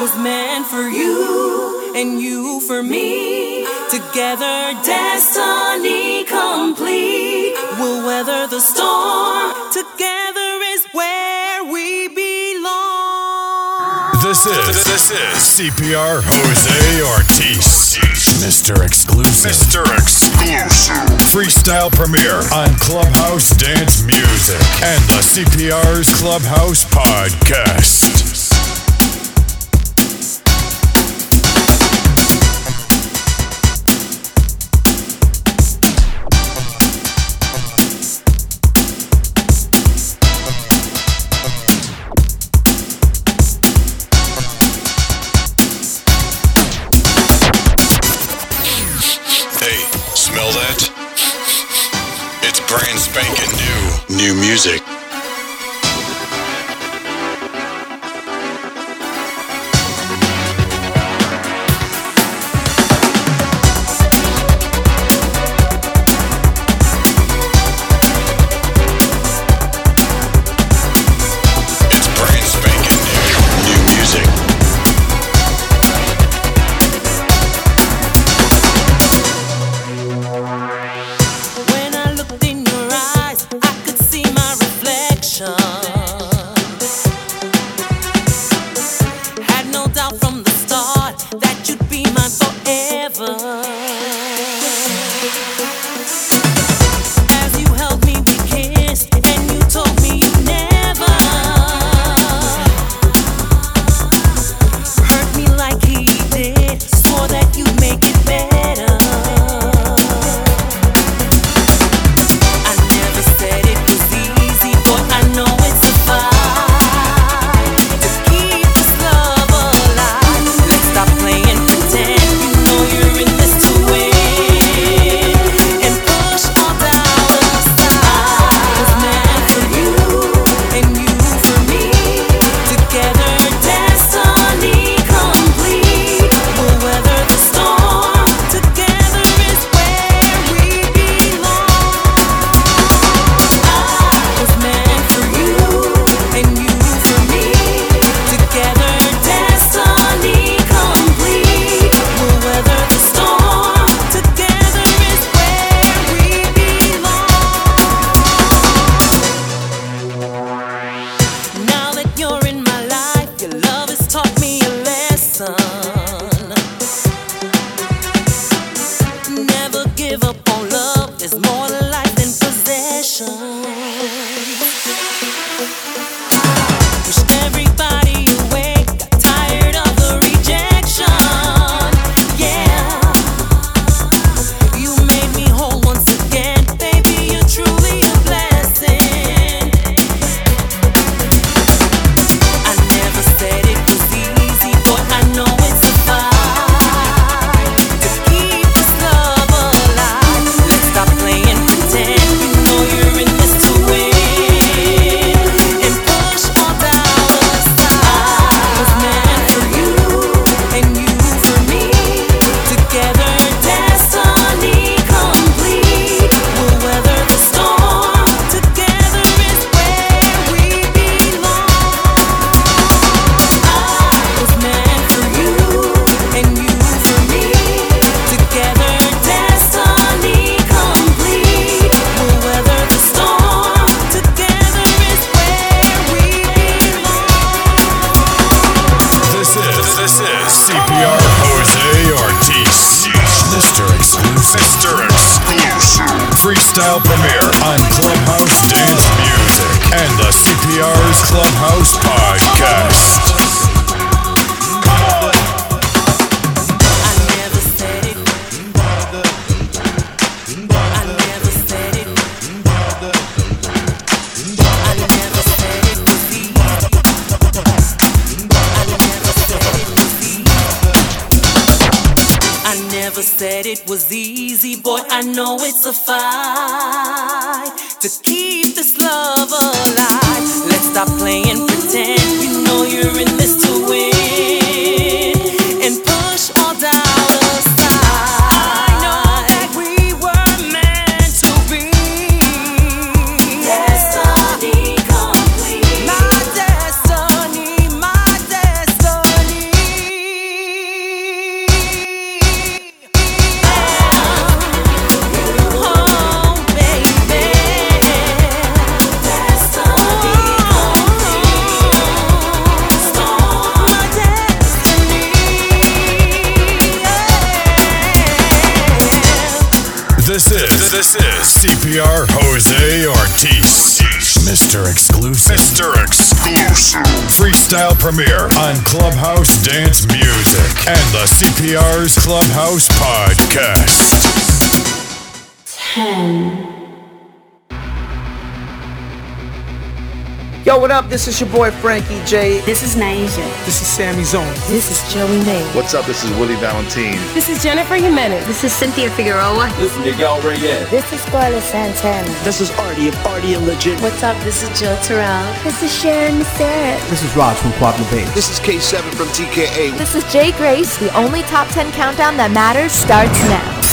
was meant for you and you for me. Together, destiny complete. We'll weather the storm. Together is where we belong. This is this is CPR Jose Ortiz, Mr. Exclusive, Mr. Exclusive, freestyle premiere on Clubhouse Dance Music and the CPR's Clubhouse Podcast. Music. To keep CPR's Clubhouse Podcast. What up? This is your boy Frankie J. This is Naija. This is Sammy Zone. This is Joey May. What's up? This is Willie Valentine. This is Jennifer Jimenez. This is Cynthia Figueroa. This is Miguel Reyes. This is Scarlett Santana. This is Artie of Artie and Legit. What's up? This is Jill Terrell. This is Sharon Sarah. This is Raj from Quadra Bay. This is K7 from TKA. This is Jay Grace. The only top 10 countdown that matters starts now.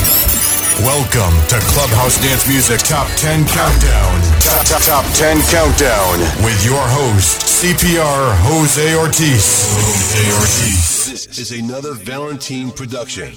Welcome to Clubhouse Dance Music Top 10 Countdown. Top, top, top 10 Countdown with your host, CPR Jose Ortiz. Jose Ortiz. This is another Valentine production.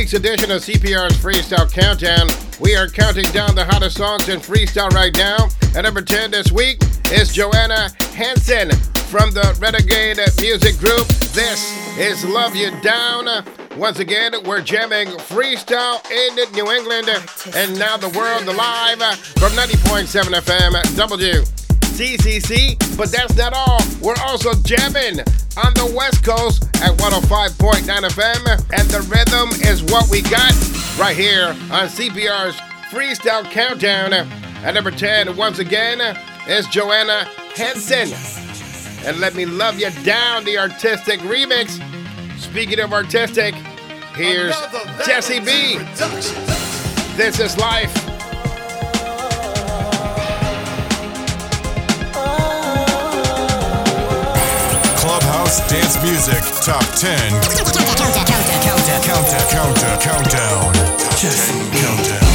Week's edition of CPR's Freestyle Countdown. We are counting down the hottest songs in freestyle right now. At number 10 this week is Joanna Hansen from the Renegade Music Group. This is Love You Down. Once again, we're jamming freestyle in New England and now the world live from 90.7 FM WCCC. But that's not all. We're also jamming on the West Coast at 105.9 FM, and the rhythm is what we got right here on CPR's Freestyle Countdown. At number 10, once again, is Joanna Henson. And Let Me Love You Down, the artistic remix. Speaking of artistic, here's Jesse B. This is life. Clubhouse Dance Music Top 10. Counter, counter, counter, counter, countdown. Countdown.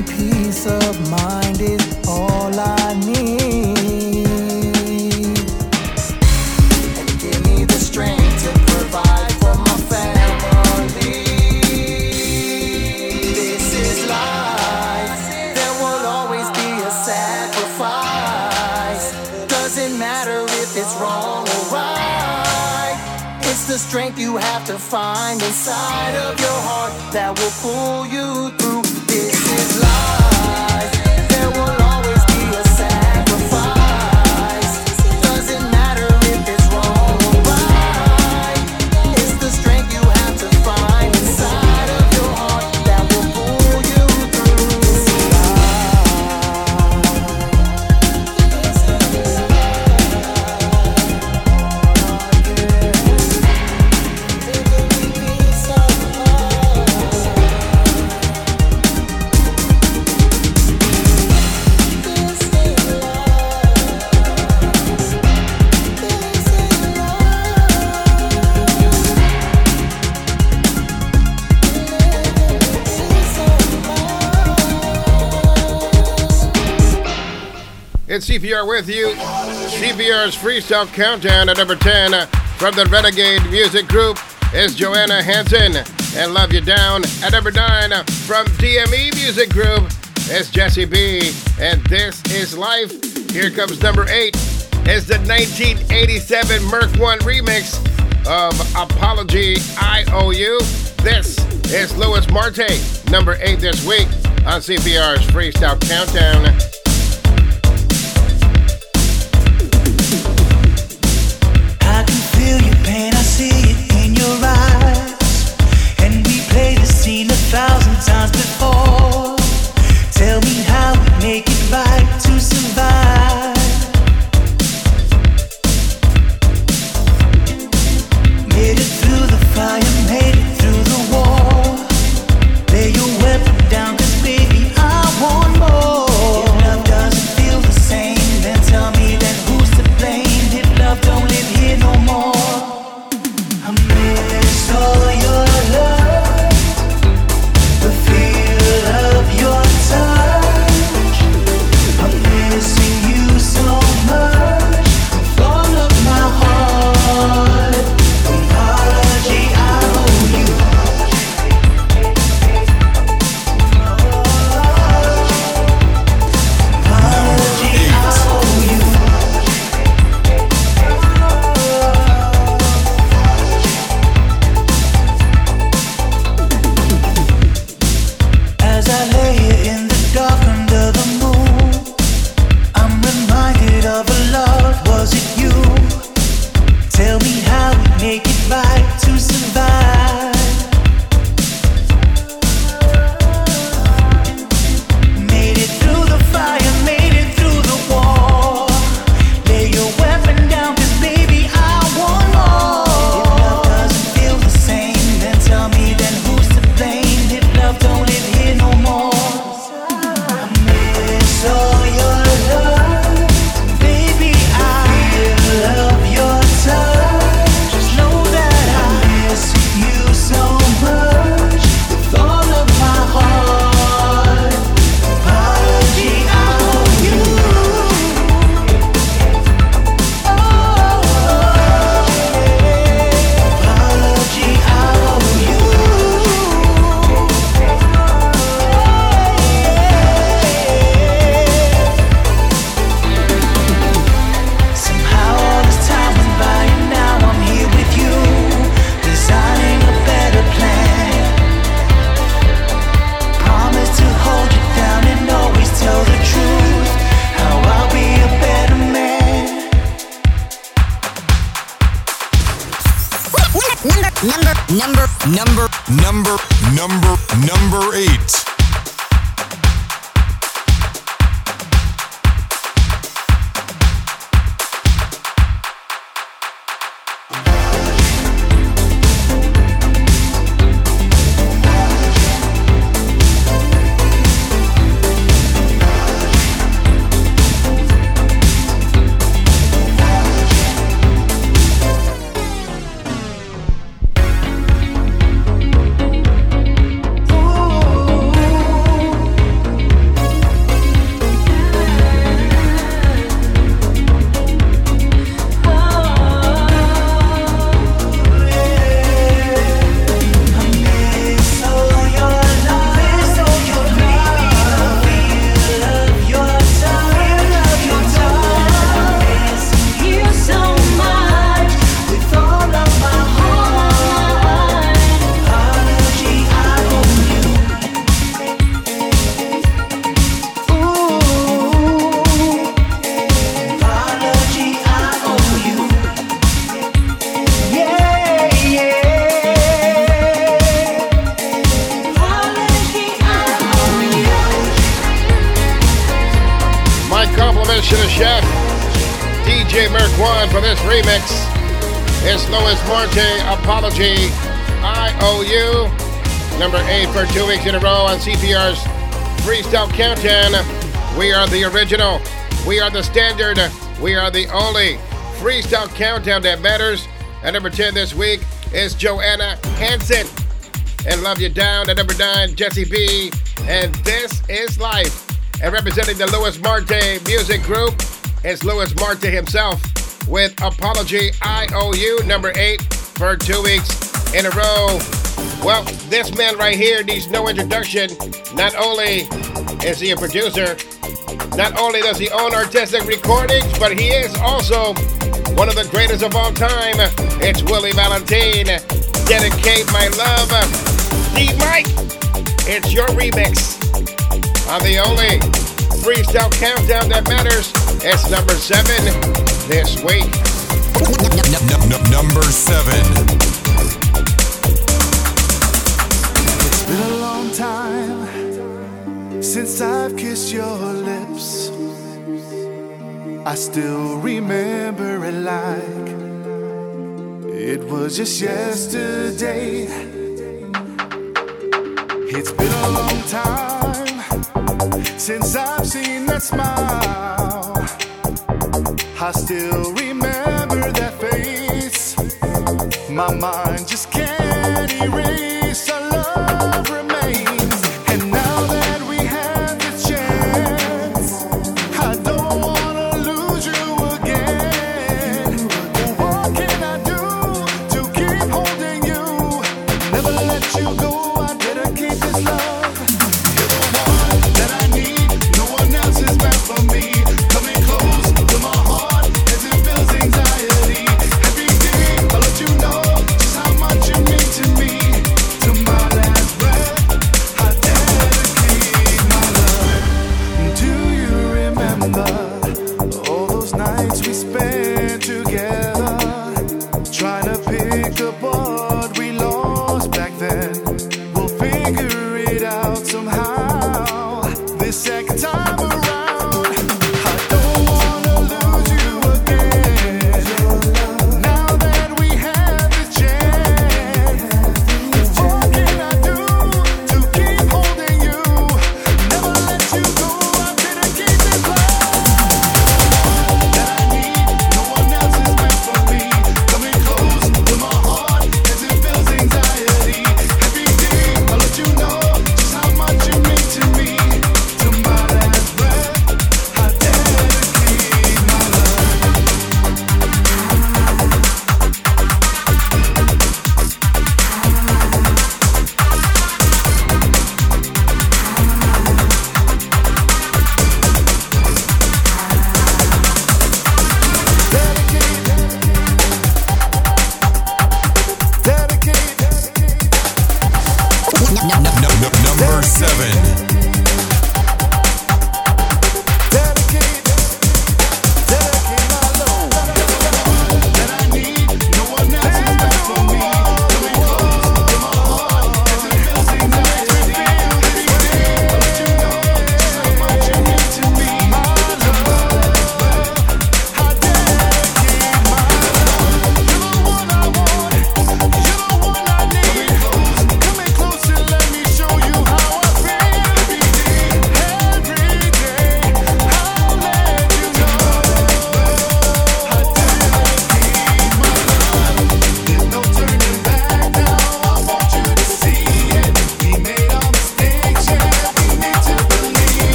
Peace of mind is all I need. And give me the strength to provide for my family. This is life. There will always be a sacrifice. Doesn't matter if it's wrong or right. It's the strength you have to find inside of your heart that will pull you through. CPR with you. CPR's Freestyle Countdown at number 10 uh, from the Renegade Music Group is Joanna Hansen. And Love You Down at number 9 uh, from DME Music Group is Jesse B. And This Is Life. Here comes number 8. Is the 1987 Merc 1 remix of Apology IOU. This is Louis Marte, number 8 this week on CPR's Freestyle Countdown. Times before. Number, number, number, number, eight. Countdown. We are the original. We are the standard. We are the only freestyle countdown that matters. At number 10 this week is Joanna Hanson And Love You Down. At number 9, Jesse B. And This Is Life. And representing the Louis Marte Music Group is Louis Marte himself with Apology IOU, number 8, for two weeks in a row. Well, this man right here needs no introduction. Not only is he a producer? Not only does he own artistic recordings, but he is also one of the greatest of all time. It's Willie Valentine. Dedicate my love. D Mike, it's your remix. On the only freestyle countdown that matters. It's number seven this week. number seven. Since I've kissed your lips, I still remember it like it was just yesterday. It's been a long time since I've seen that smile. I still remember that face. My mind just can't.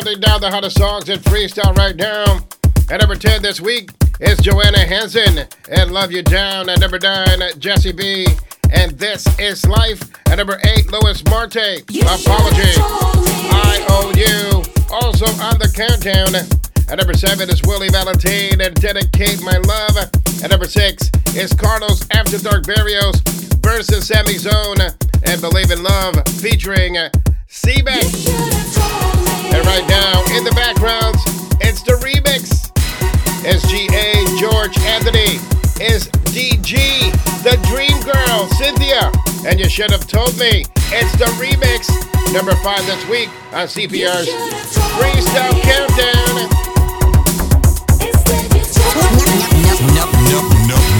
Counting down the hottest songs in freestyle right now. At number 10 this week is Joanna Hansen and Love You Down. At number 9, Jesse B. And This Is Life. At number 8, Louis Marte. Apology. I Owe You. Also on the countdown. At number 7 is Willie Valentine and Dedicate My Love. At number 6 is Carlos After Dark Barrios versus Sammy Zone and Believe in Love featuring Seaback. Cynthia. And you should have told me it's the remix. Number five this week on CPR's Freestyle Countdown.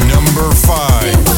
Number five.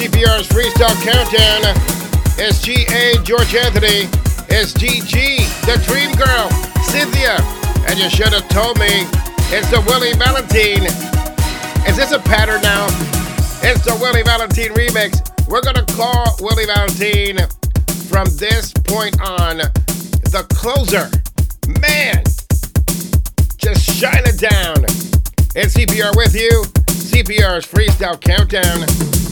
CPR's Freestyle Countdown. SGA George Anthony. SGG The Dream Girl. Cynthia. And you should have told me it's the Willie Valentine. Is this a pattern now? It's the Willie Valentine remix. We're going to call Willie Valentine from this point on the closer. Man, just shine it down. It's CPR with you. CPR's Freestyle Countdown.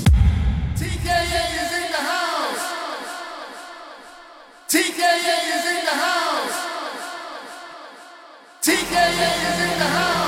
TKA is in the house. TKA is in the house.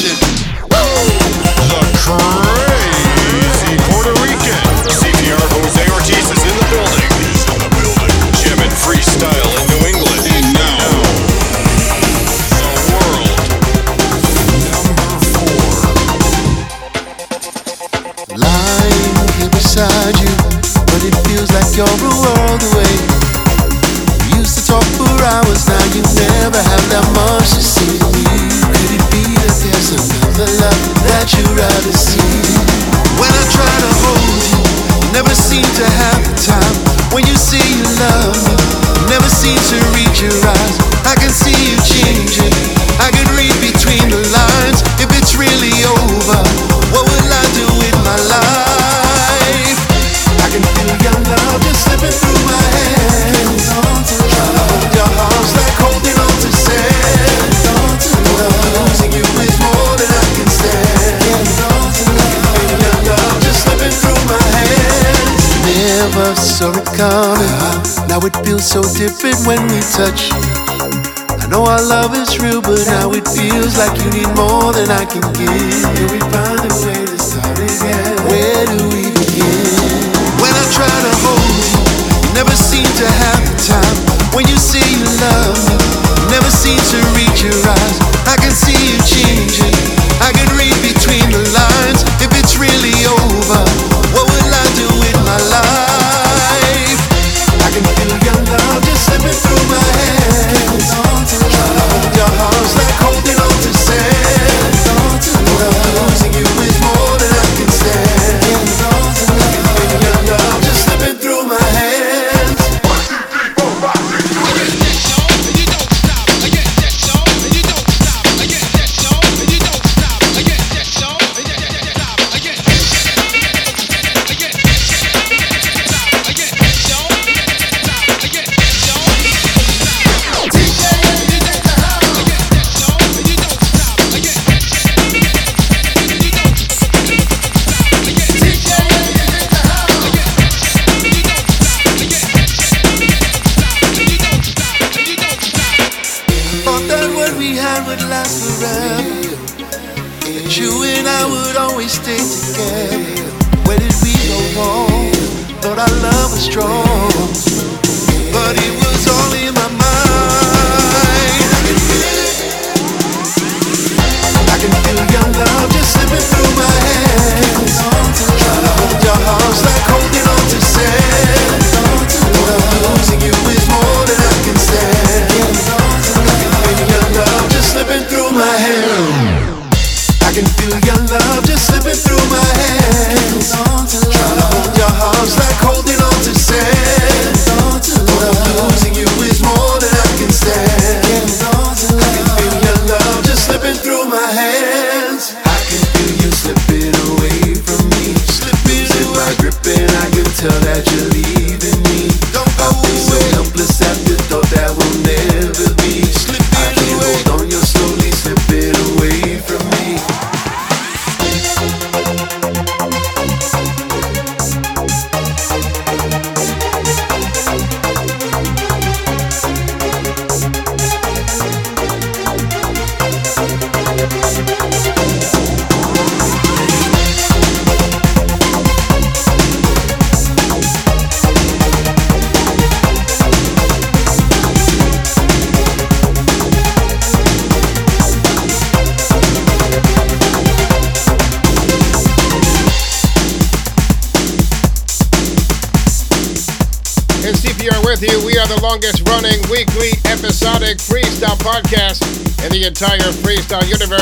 position. touch. I know our love is real, but now it feels like you need more than I can give. Can we find a way to start again? Where do we begin? When I try to hold you, you never seem to have the time. When you say you love me, never seem to reach your eyes. I can see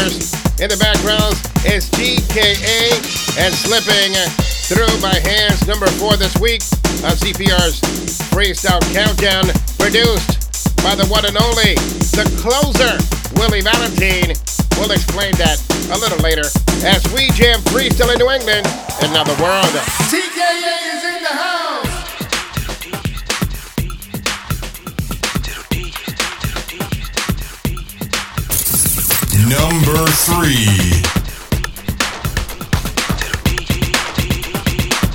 Brothers. In the background is TKA and Slipping Through My Hands, number four this week on CPR's Freestyle Countdown, produced by the one and only, the closer, Willie Valentine. We'll explain that a little later as we jam freestyle in New England and now the world. TKA Number three.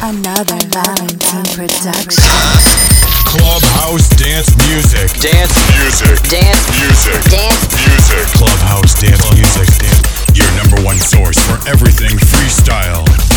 Another Valentine production. Clubhouse dance music. Dance music. Dance music. Dance music. Clubhouse dance music. Your number one source for everything freestyle.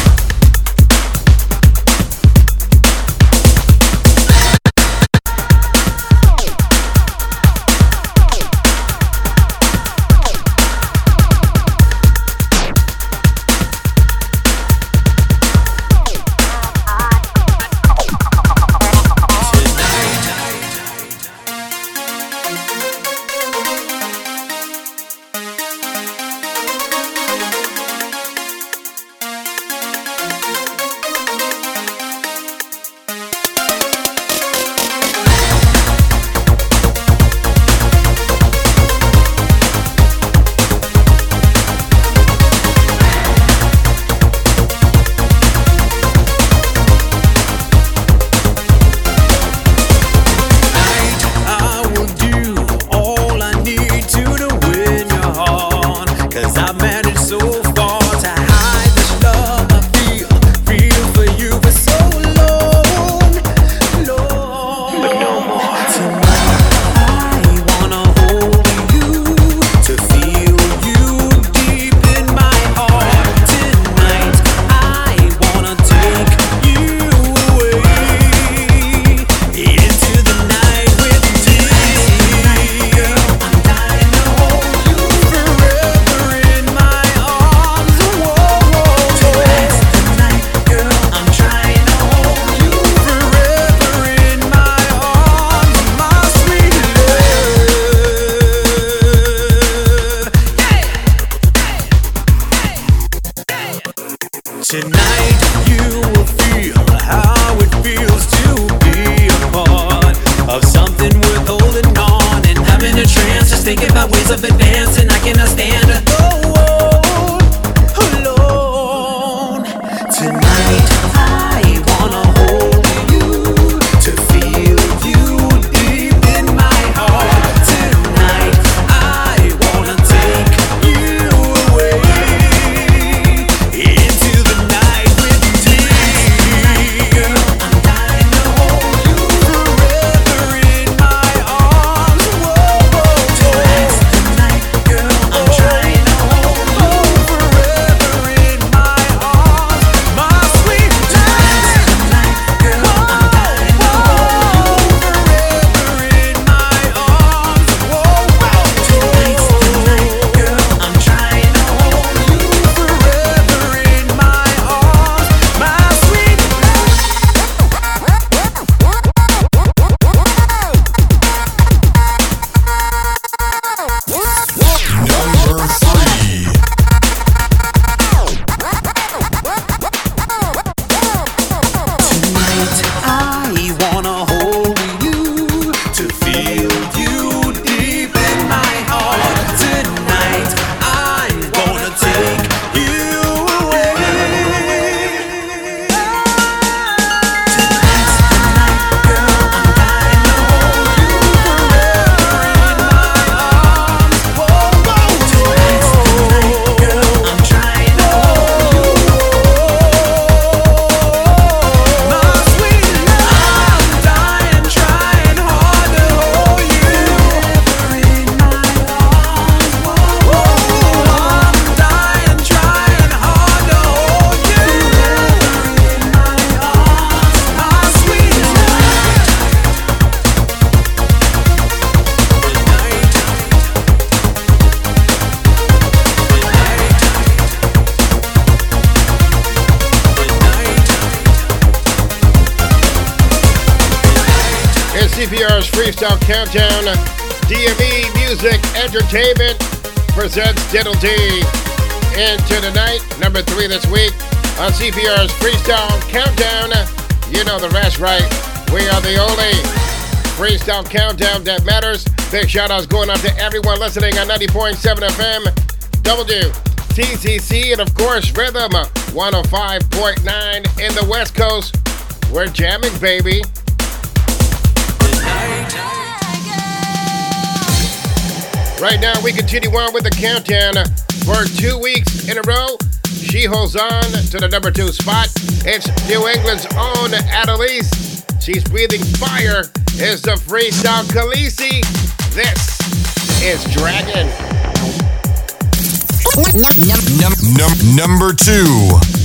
D. Into the night, number three this week on CPR's Freestyle Countdown. You know the rest, right? We are the only Freestyle Countdown that matters. Big shout outs going out to everyone listening on 90.7 FM, WTCC, and of course, Rhythm 105.9 in the West Coast. We're jamming, baby. Right now, we continue on with the countdown for two weeks in a row. She holds on to the number two spot. It's New England's own Adalise. She's breathing fire. Is the freestyle Khaleesi. This is Dragon. Num- num- num- number two.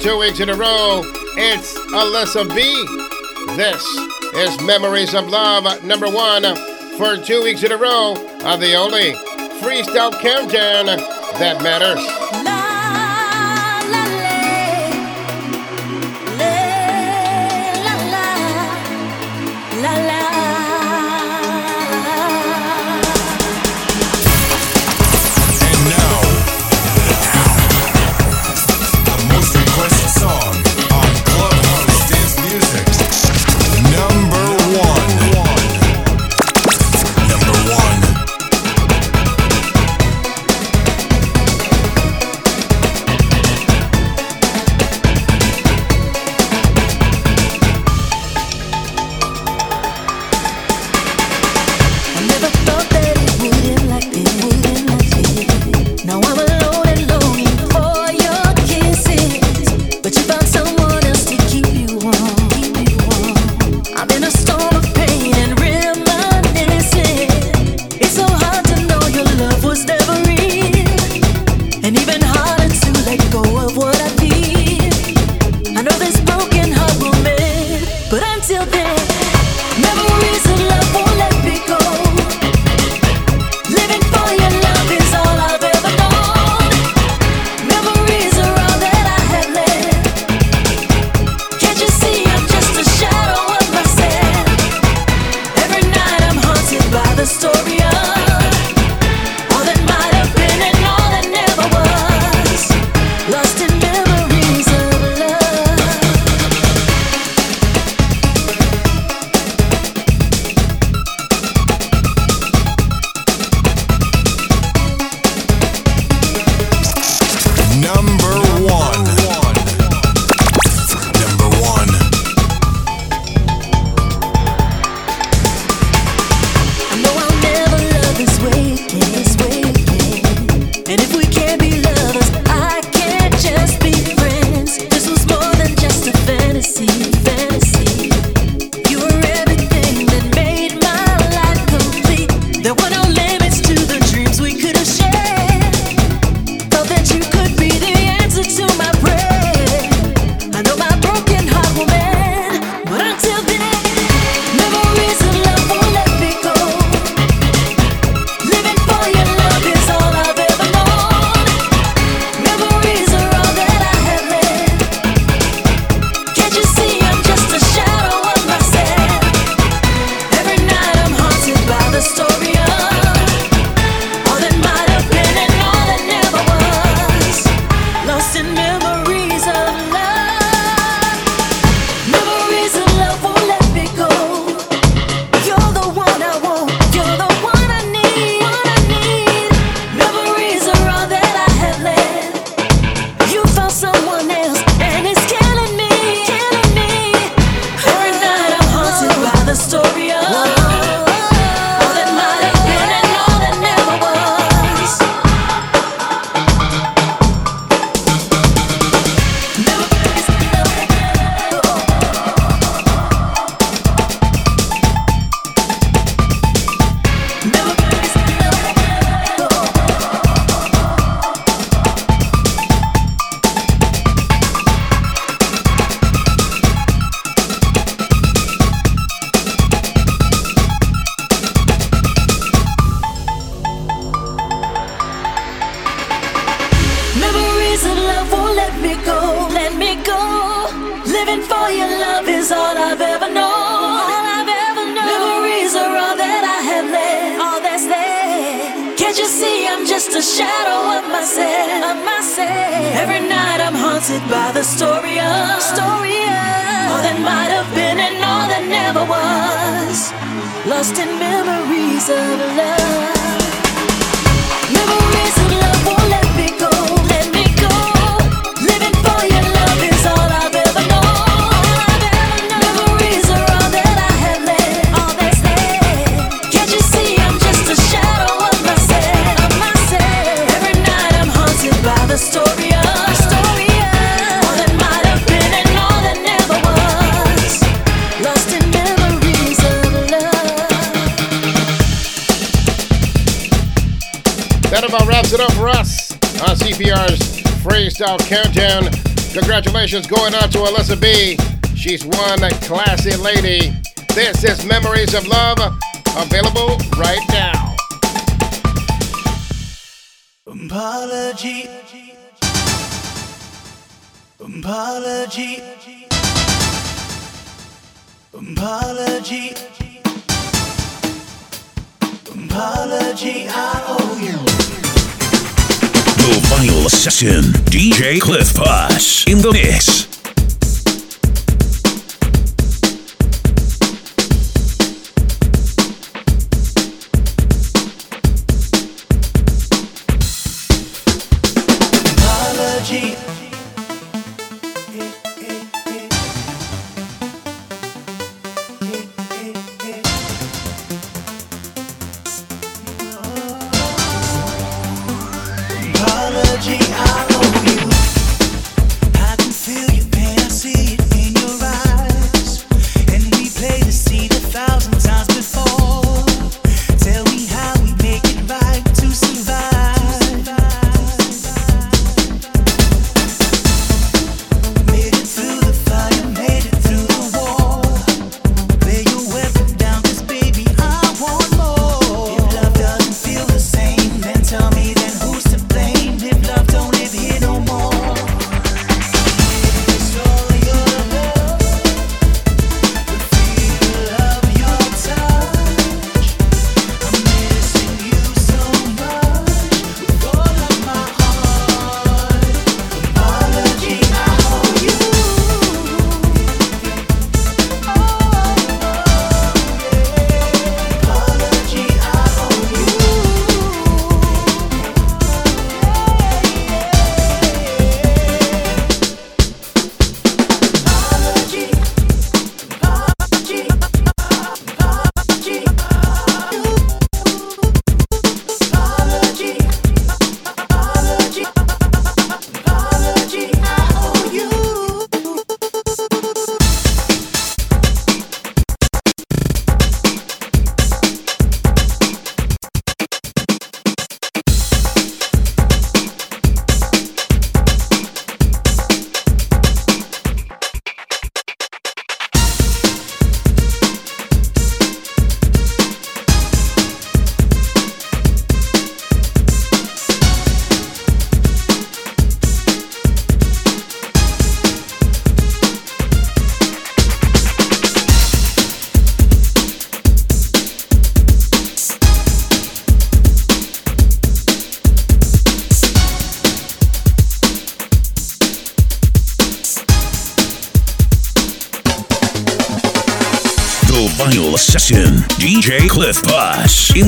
two weeks in a row. It's Alyssa B. This is Memories of Love, number one, for two weeks in a row of the only freestyle countdown that matters. Mix it up for us on CPR's Freestyle Countdown. Congratulations going out to Alyssa B. She's one classy lady. This is Memories of Love, available right now. Apology. Apology. Apology. Apology, I owe you. Final Session. DJ Cliff Pass in the mix.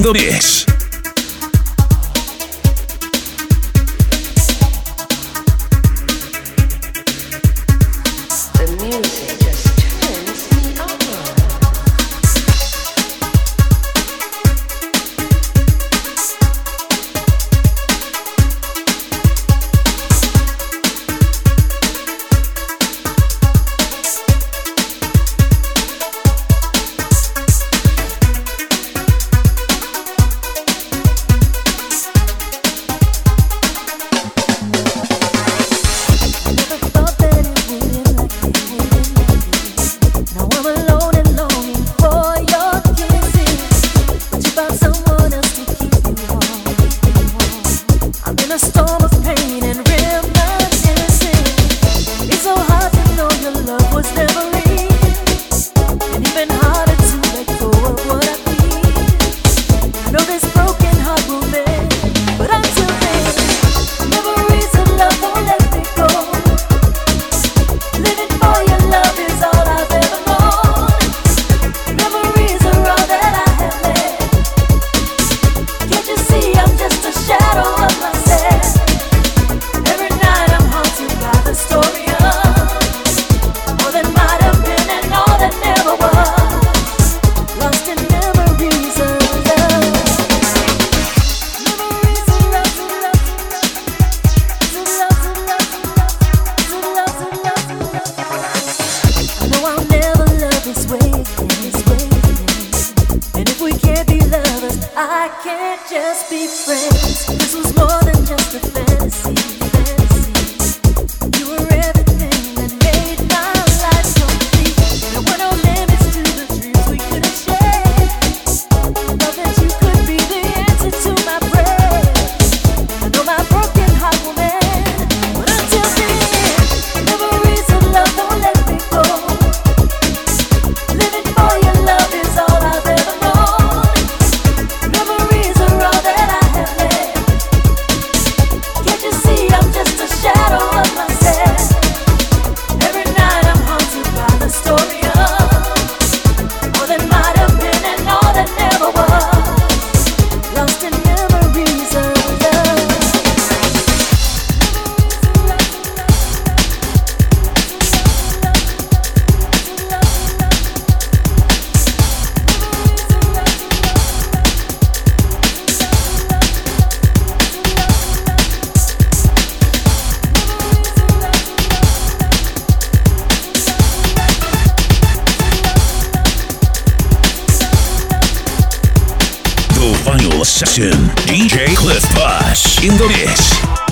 신동이. final session. DJ Cliff Boss in the mix.